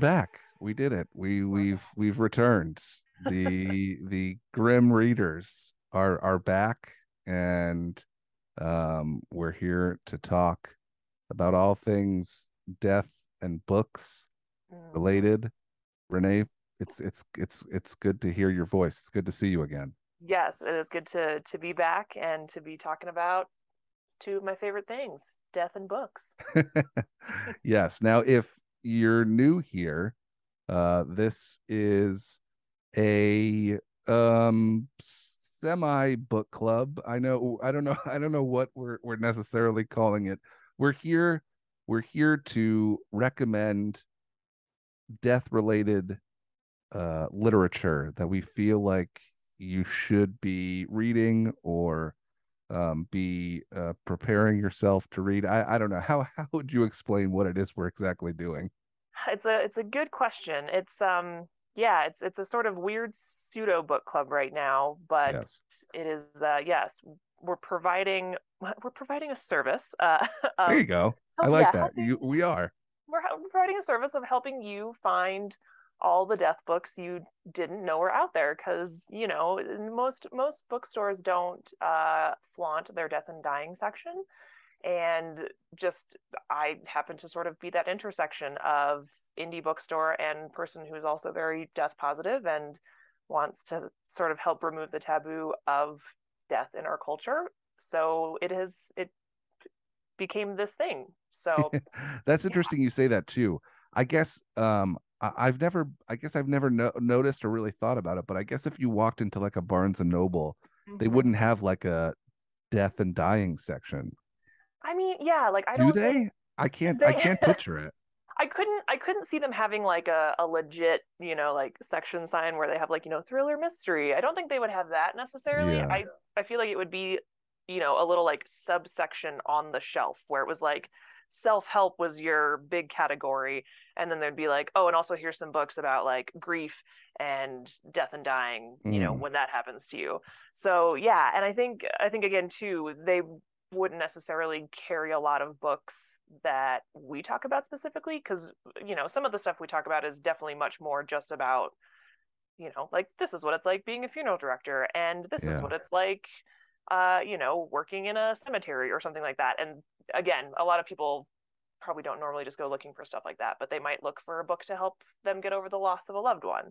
back. We did it. We we've we've returned. The the grim readers are are back, and um, we're here to talk about all things death and books Mm. related. Renee, it's it's it's it's good to hear your voice. It's good to see you again. Yes, it is good to to be back and to be talking about two of my favorite things, death and books. yes. Now, if you're new here, uh, this is a um semi book club. I know. I don't know. I don't know what we're we're necessarily calling it. We're here. We're here to recommend death related uh literature that we feel like you should be reading or um, be uh, preparing yourself to read? I, I don't know. How how would you explain what it is we're exactly doing? It's a it's a good question. It's um yeah, it's it's a sort of weird pseudo book club right now, but Yes. it is uh yes, we're providing we're providing a service uh There you go. I like yeah, that. helping- You we are. we're providing a service of helping you find all the death books you didn't know were out there because you know most most bookstores don't uh, flaunt their death and dying section. And just i happen to sort of be that intersection of indie bookstore and person who's also very death positive and wants to sort of help remove the taboo of death in our culture. So it has it became this thing. So That's interesting you say that too. I guess um I've never I guess I've never no- noticed or really thought about it, but I guess if you walked into like a Barnes and Noble, they Mhm. wouldn't have like a death and dying section. I mean, yeah, like I Do don't they? think I can't I can't picture it. I couldn't I couldn't see them having like a, a legit, you know, like section sign where they have like, you know, thriller mystery. I don't think they would have that necessarily. Yeah. I I feel like it would be, you know, a little like subsection on the shelf where it was like self-help was your big category and then there'd be like, oh, and also here's some books about like grief and death and dying, you know, Mm. when that happens to you. So, yeah, and I think I think again too, they wouldn't necessarily carry a lot of books that we talk about specifically because you know some of the stuff we talk about is definitely much more just about you know like this is what it's like being a funeral director and this Yeah. is what it's like uh you know working in a cemetery or something like that and again a lot of people probably don't normally just go looking for stuff like that but they might look for a book to help them get over the loss of a loved one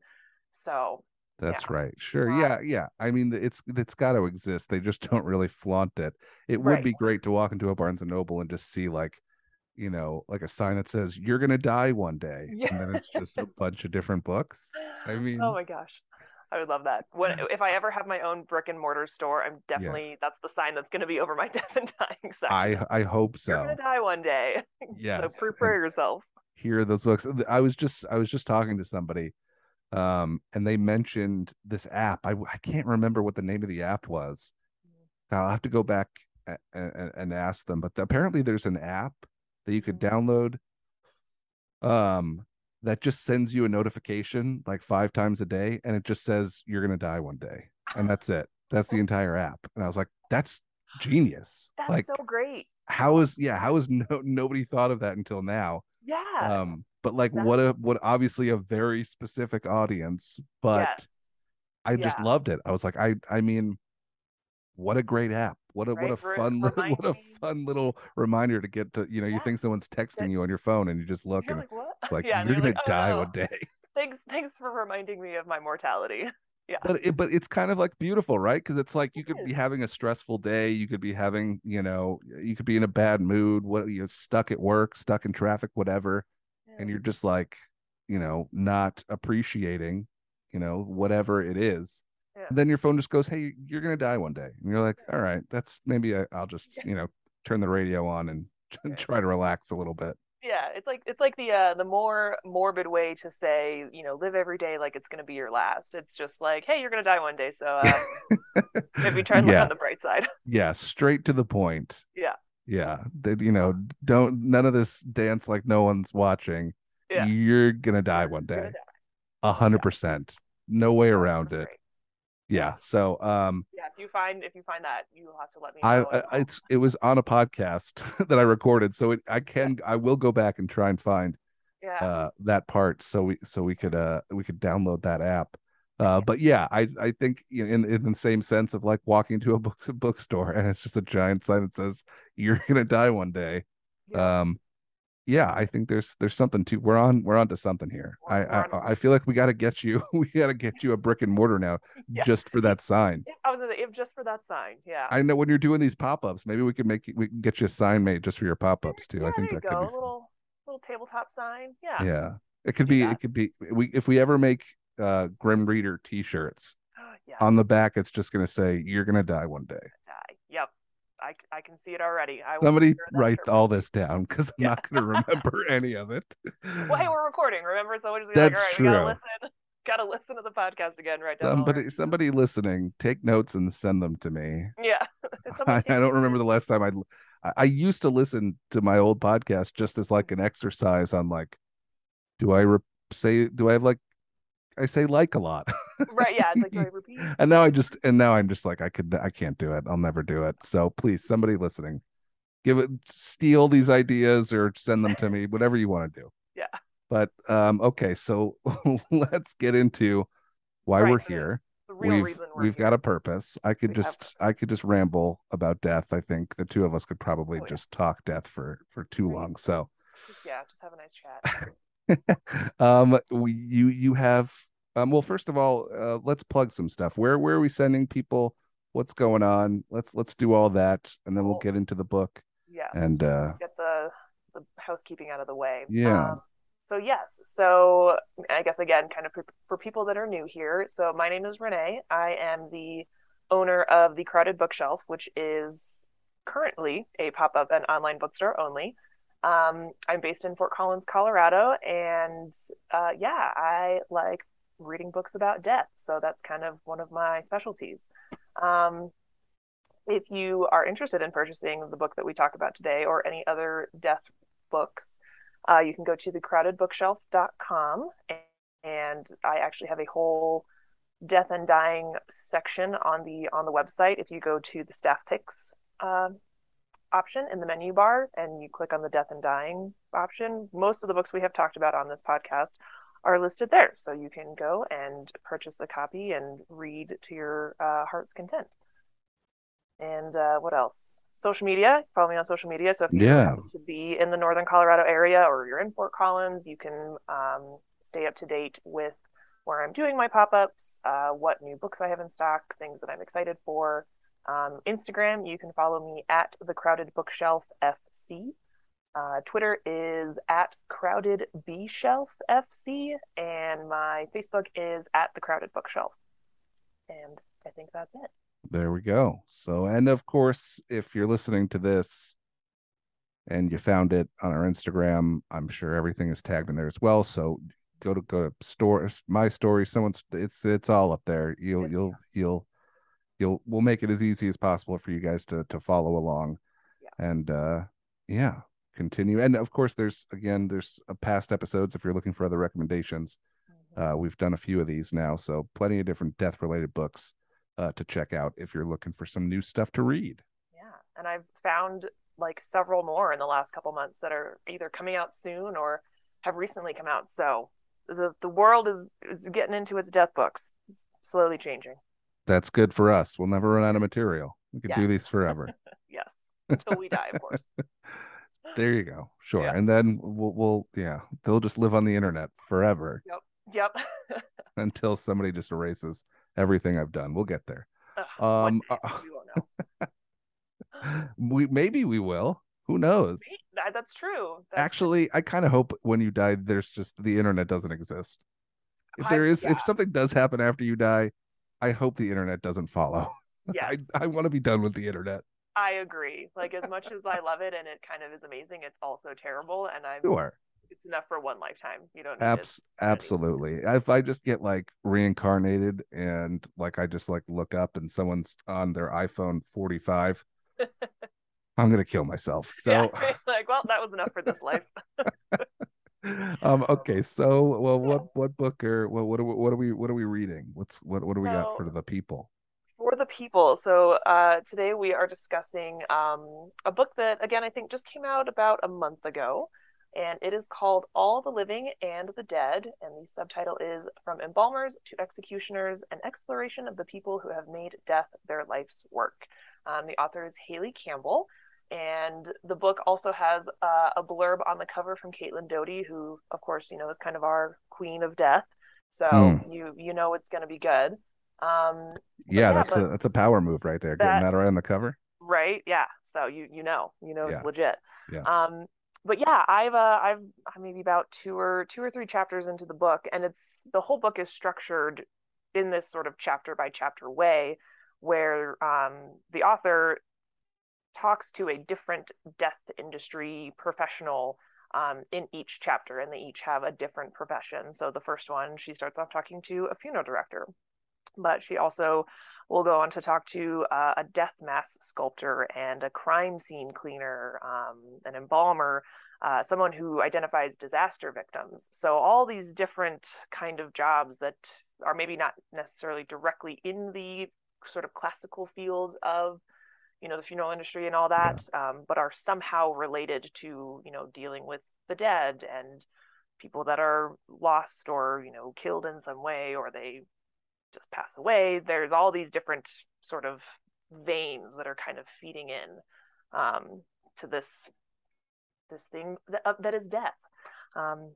so That's Yeah. right. Sure. Yeah, yeah. I mean, it's it's got to exist. They just don't really flaunt it. It would Right. be great to walk into a Barnes and Noble and just see like, you know, like a sign that says "You're gonna die one day," Yeah. and then it's just a bunch of different books. I oh mean, oh my gosh i would love that when if i ever have my own brick and mortar store i'm definitely that's the sign that's going to be over my death and dying section I I hope so. you're gonna die one day Yes, so prepare yourself Hear those books. I was just I was just talking to somebody, um, and they mentioned this app. I I can't remember what the name of the app was. I'll have to go back and, and ask them. But apparently, there's an app that you could Mhm. download, um, that just sends you a notification like five times a day, and it just says you're gonna die one day, and that's it. That's the entire app. And I was like, that's genius. that's like, so great how is yeah? How is no nobody thought of that until now? yeah um but like what a what obviously a very specific audience but Yes. i just loved it i was like i i mean what a great app what a what a fun little what a fun little reminder to get to you know you think someone's texting That- you on your phone and you just look you're and like like yeah you're gonna like, die "Oh, one day. thanks thanks for reminding me of my mortality. Yeah. But it, but it's kind of like beautiful right? Because it's like you could be having a stressful day you could be having you know you could be in a bad mood what you know stuck at work stuck in traffic whatever and you're just like you know not appreciating you know whatever it is Yeah. then your phone just goes hey you're gonna die one day and you're like all right that's maybe I, i'll just you know turn the radio on and try to relax a little bit. Yeah it's like it's like the uh the more morbid way to say you know live every day like it's gonna be your last. It's just like hey you're gonna die one day so uh maybe try and look Yeah. on the bright side. Yeah straight to the point. Yeah. yeah that you know don't none of this dance like no one's watching Yeah. you're gonna die one day. a hundred percent. No way around it. Yeah so um yeah if you find if you find that you'll have to let me I, I it's it was on a podcast that I recorded, so it, I can I will go back and try and find Yeah. uh that part so we so we could uh we could download that app uh but yeah i i think you know, in in the same sense of like walking to a book bookstore and it's just a giant sign that says you're gonna die one day Yeah. um yeah i think there's there's something to we're on we're on to something here i i, I feel like we got to get you we got to get you a brick and mortar now Yeah. just for that sign I was gonna, if just for that sign. Yeah. i know when you're doing these pop-ups maybe we could make we can get you a sign made just for your pop-ups too yeah, i think that could be A fun. little little tabletop sign. Yeah. yeah it could be it could be we if we ever make uh grim reader t-shirts Oh, yes. on the back it's just going to say you're going to die one day. I, I can see it already. I somebody write all this down because i'm Yeah. not going to remember any of it Well, hey, we're recording. Remember, so we're just be like, all That's right, we gotta true. listen. Gotta listen to the podcast again, right down. somebody right. somebody listening take notes and send them to me Yeah. I, I don't remember the last time I I used to listen to my old podcast just as like an exercise on like, do I re- say do I have like I say like a lot, Right. Yeah. It's like, do I repeat? and now I just and now I'm just like I could I can't do it. I'll never do it. So please, somebody listening, give it steal these ideas or send them to me, whatever you want to do. Yeah. But um, okay, so let's get into why Right, we're here The real we've reason we're we've here. got a purpose. I could We just I could just ramble about death. I think the two of us could probably Oh, yeah. just talk death for for too Right. long. So, yeah. Just have a nice chat. um, we, you you have um. Well, first of all, uh, let's plug some stuff. Where where are we sending people? What's going on? Let's let's do all that, and then we'll get into the book. Yes. And uh, get the the housekeeping out of the way. Yeah. Um, so yes, so I guess again, kind of for, for people that are new here. So my name is Renee. I am the owner of the Crowded Bookshelf, which is currently a pop-up and online bookstore only. Um, I'm based in Fort Collins, Colorado, and uh, yeah, I like reading books about death. So that's kind of one of my specialties. Um, if you are interested in purchasing the book that we talked about today or any other death books, uh, you can go to thecrowdedbookshelf.com and I actually have a whole death and dying section on the on the website. If you go to the staff picks uh, option in the menu bar and you click on the death and dying option, most of the books we have talked about on this podcast are listed there. So you can go and purchase a copy and read to your uh, heart's content. And uh, what else? Social media. Follow me on social media. So if you Yeah. happen to be in the Northern Colorado area or you're in Fort Collins, you can um, stay up to date with where I'm doing my pop ups, uh, what new books I have in stock, things that I'm excited for. Um, Instagram, you can follow me at the Crowded Bookshelf FC. Uh, Twitter is at Crowded B Shelf FC, and my Facebook is at the Crowded Bookshelf. And I think that's it. There we go. So, and of course, if you're listening to this and you found it on our Instagram, I'm sure everything is tagged in there as well. So go to go to stores, my story, someone's it's it's all up there. You'll Yes, you'll you'll you'll we'll make it as easy as possible for you guys to to follow along. Yes. And uh yeah, continue. And of course, there's again, there's uh, past episodes if you're looking for other recommendations. Mhm. Uh, we've done a few of these now, so plenty of different death related books uh, to check out if you're looking for some new stuff to read. Yeah, and I've found like several more in the last couple months that are either coming out soon or have recently come out. So the the world is is getting into its death books, it's slowly changing. That's good for us. We'll never run out of material. We could do these forever. Yes, until we die, of course. there you go. Sure. And then we'll, we'll, yeah, they'll just live on the internet forever Yep. Yep. until somebody just erases everything I've done. We'll get there. Ugh, Um, uh, we we maybe we will. Who knows? That- That's true. That's Actually, I kind of hope when you die, there's just the internet doesn't exist. If I- there is, yeah. if something does happen after you die, I hope the internet doesn't follow. yes, I, I want to be done with the internet. I agree. Like as much as I love it and it kind of is amazing, it's also terrible. And I'm Sure. it's enough for one lifetime. You don't need Abs- absolutely. If I just get like reincarnated and like I just like look up and someone's on their iPhone 45, I'm gonna kill myself. So yeah. like, well, that was enough for this life. um okay, so well what what book or what what are we, what are we what are we reading? What's what what do we got for the people? People. So uh, today we are discussing um, a book that, again, I think just came out about a month ago. and it is called All the Living and the Dead. And the subtitle is From Embalmers to Executioners An Exploration of the People Who Have Made Death Their Life's Work. Um, the author is Hayley Campbell. And the book also has uh, a blurb on the cover from Caitlin Doughty, who, of course, you know, is kind of our queen of death. So mm. you you know it's going to be good. Um, yeah, yeah, that's a that's a power move right there, that, getting that right on the cover. Right. Yeah. So you you know you know it's legit. Yeah. Um, but yeah, I've uh, I've maybe about two or two or three chapters into the book, and it's the whole book is structured in this sort of chapter by chapter way, where um, the author talks to a different death industry professional um, in each chapter, and they each have a different profession. So the first one, she starts off talking to a funeral director, but she also will go on to talk to uh, a death mask sculptor and a crime scene cleaner, um, an embalmer, uh, someone who identifies disaster victims. So all these different kind of jobs that are maybe not necessarily directly in the sort of classical field of you know the funeral industry and all that yeah. um, but are somehow related to you know dealing with the dead and people that are lost or you know killed in some way or they just pass away there's all these different sort of veins that are kind of feeding in um, to this this thing that, uh, that is death. Um,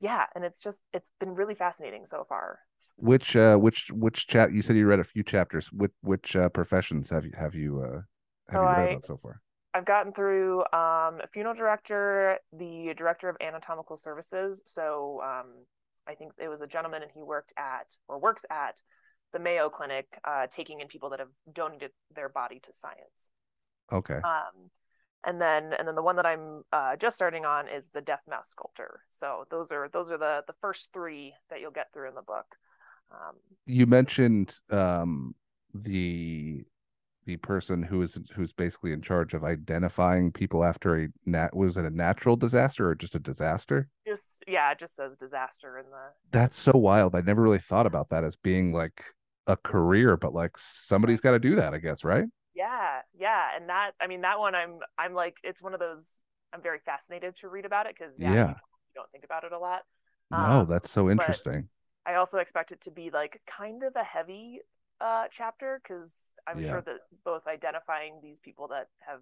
yeah and it's just it's been really fascinating so far. Which uh which which chat you said you read a few chapters. Which which uh professions have you have you uh have so you read I, about so far? I've gotten through um a funeral director the director of anatomical services. So um i think it was a gentleman and he worked at or works at the mayo clinic uh taking in people that have donated their body to science. Okay. Um and then and then the one that i'm uh, just starting on is the death mask sculptor. So those are those are the the first three that you'll get through in the book. Um, you mentioned um, the the person who is who's basically in charge of identifying people after a nat was it a natural disaster or just a disaster just yeah it just says disaster in the that's so wild i never really thought about that as being like a career but like somebody's got to do that i guess right yeah yeah and that i mean that one i'm i'm like it's one of those i'm very fascinated to read about it because yeah, yeah. You don't think about it a lot no um, that's so interesting I also expect it to be like kind of a heavy uh, chapter because I'm yeah. sure that both identifying these people that have,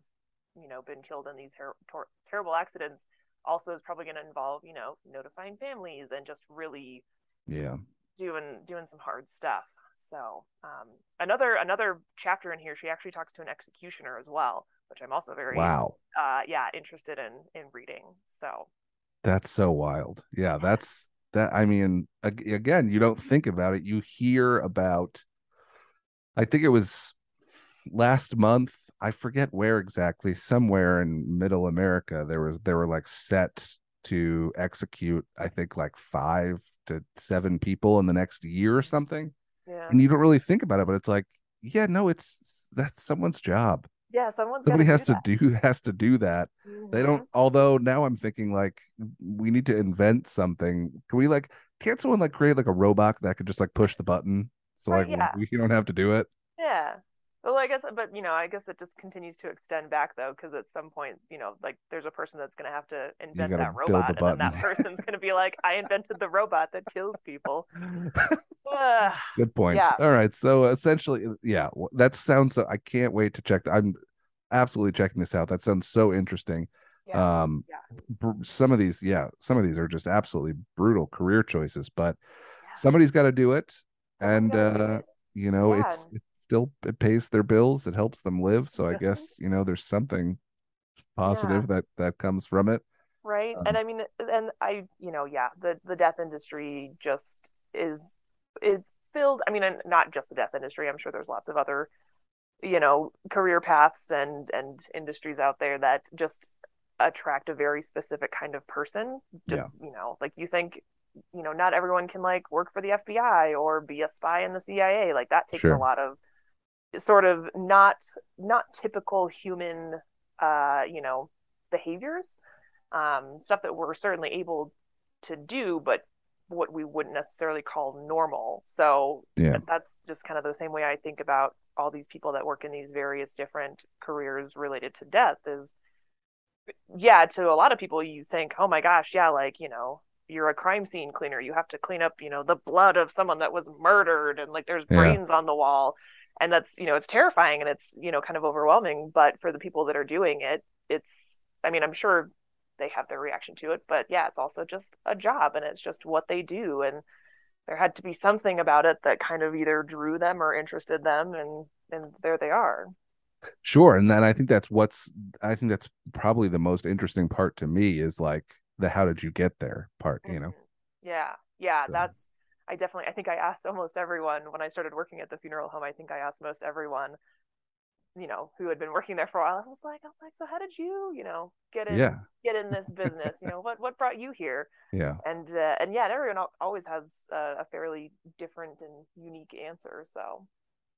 you know, been killed in these ter- ter- terrible accidents also is probably going to involve, you know, notifying families and just really, yeah, doing doing some hard stuff. So um, another another chapter in here, she actually talks to an executioner as well, which I'm also very wow, uh, yeah, interested in in reading. So that's so wild. Yeah, that's that i mean again you don't think about it you hear about i think it was last month i forget where exactly somewhere in middle america there was there were like set to execute i think like five to seven people in the next year or something yeah. and you don't really think about it but it's like yeah no it's that's someone's job. Yeah someone's somebody has to do has to do that. Mm-hmm. they don't although now i'm thinking like we need to invent something. Can we like can't someone like create like a robot that could just like push the button? So right, like yeah. we, you don't have to do it. Yeah well i guess but you know i guess it just continues to extend back though because at some point you know like there's a person that's going to have to invent that robot and then that person's going to be like i invented the robot that kills people good point yeah. all right so essentially yeah that sounds i can't wait to check i'm absolutely checking this out that sounds so interesting yeah. um yeah. some of these yeah some of these are just absolutely brutal career choices but somebody's got to do it and uh you know it's it still it pays their bills it helps them live so i guess you know there's something positive that that comes from it right um, and i mean and i you know yeah the the death industry just is is filled i mean not just the death industry i'm sure there's lots of other you know career paths and and industries out there that just attract a very specific kind of person just yeah. you know like you think you know not everyone can like work for the FBI or be a spy in the CIA like that takes sure. a lot of sort of not not typical human uh you know behaviors um stuff that we're certainly able to do but what we wouldn't necessarily call normal so yeah that's just kind of the same way i think about all these people that work in these various different careers related to death is yeah, to a lot of people, you think, oh my gosh, yeah, like, you know, you're a crime scene cleaner. You have to clean up, you know, the blood of someone that was murdered and like there's Yeah. brains on the wall. And that's, you know, it's terrifying and it's, you know, kind of overwhelming. But for the people that are doing it, it's, I mean, I'm sure they have their reaction to it, but yeah, it's also just a job and it's just what they do. And there had to be something about it that kind of either drew them or interested them. And, and there they are. Sure. And then I think that's what's I think that's probably the most interesting part to me is like the how did you get there part, you know? Mhm. Yeah. Yeah. So- That's, I definitely, I think I asked almost everyone when I started working at the funeral home. I think I asked most everyone, you know, who had been working there for a while. I was like, I was like, so how did you, you know, get in, Yeah. get in this business? You know, what, what brought you here? Yeah. And, uh, and yeah, everyone always has uh, a fairly different and unique answer. So,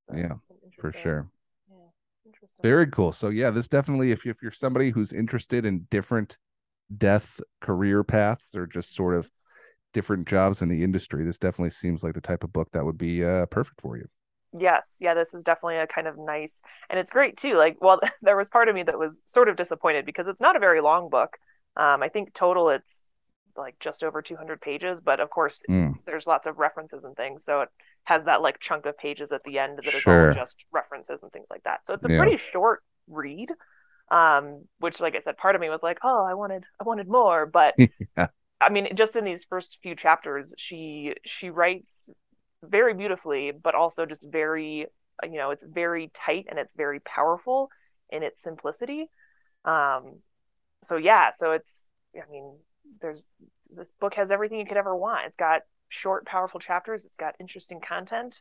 so Yeah, For sure. Yeah. Interesting. Very cool. So yeah, this definitely if you, if you're somebody who's interested in different death career paths or just sort of different jobs in the industry, this definitely seems like the type of book that would be uh, perfect for you. Yes, yeah, this is definitely a kind of nice, and it's great too. Like, well, there was part of me that was sort of disappointed because it's not a very long book. Um, I think total it's like just over 200 pages, but of course Mm, there's lots of references and things, so it has that like chunk of pages at the end that is Sure. all just references and things like that. So it's a Yeah. pretty short read. Um, which, like I said, part of me was like, oh, I wanted, I wanted more, but Yeah. I mean, just in these first few chapters, she she writes very beautifully, but also just very, you know, it's very tight and it's very powerful in its simplicity. Um, so yeah, so it's, I mean, there's this book has everything you could ever want. It's got short, powerful chapters. It's got interesting content.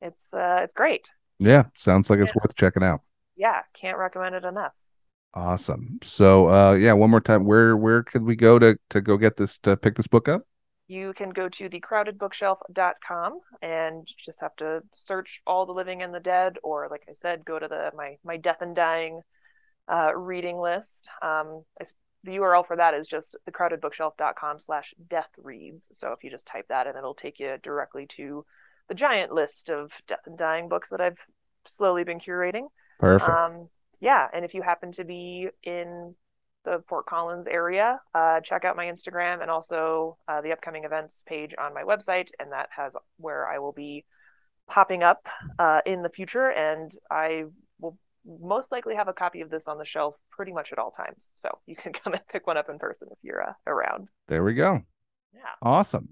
It's uh, it's great. Yeah, sounds like it's worth checking out. Yeah, can't recommend it enough. Awesome. So uh yeah, one more time, where where could we go to to go get this to pick this book up? you can go to thecrowdedbookshelf.com and just have to search all the living and the dead or like i said go to the my my death and dying uh, reading list um, I the url for that is just thecrowdedbookshelf.com slash death reads so if you just type that in it'll take you directly to the giant list of death and dying books that i've slowly been curating Perfect. um, yeah, and if you happen to be in the Fort Collins area, uh, check out my Instagram and also uh, the upcoming events page on my website, and that has where I will be popping up uh, in the future, and I will most likely have a copy of this on the shelf pretty much at all times, so you can come and pick one up in person if you're uh, around. there we go. Yeah, Awesome.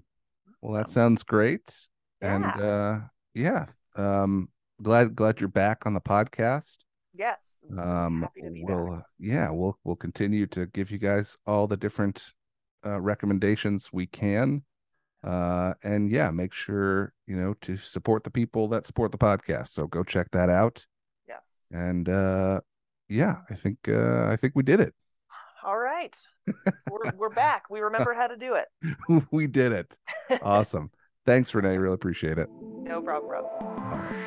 Well, that sounds great. And Yeah. uh yeah, um glad glad you're back on the podcast. Yes, Um happy to be we'll back. yeah, we'll we'll continue to give you guys all the different uh recommendations we can. Uh and yeah, make sure, you know, to support the people that support the podcast. So go check that out. Yes. And uh yeah, I think uh I think we did it. All right, we're we're back. We remember how to do it. we did it. Awesome. Thanks, Renee. Really appreciate it. No problem, bro. All right.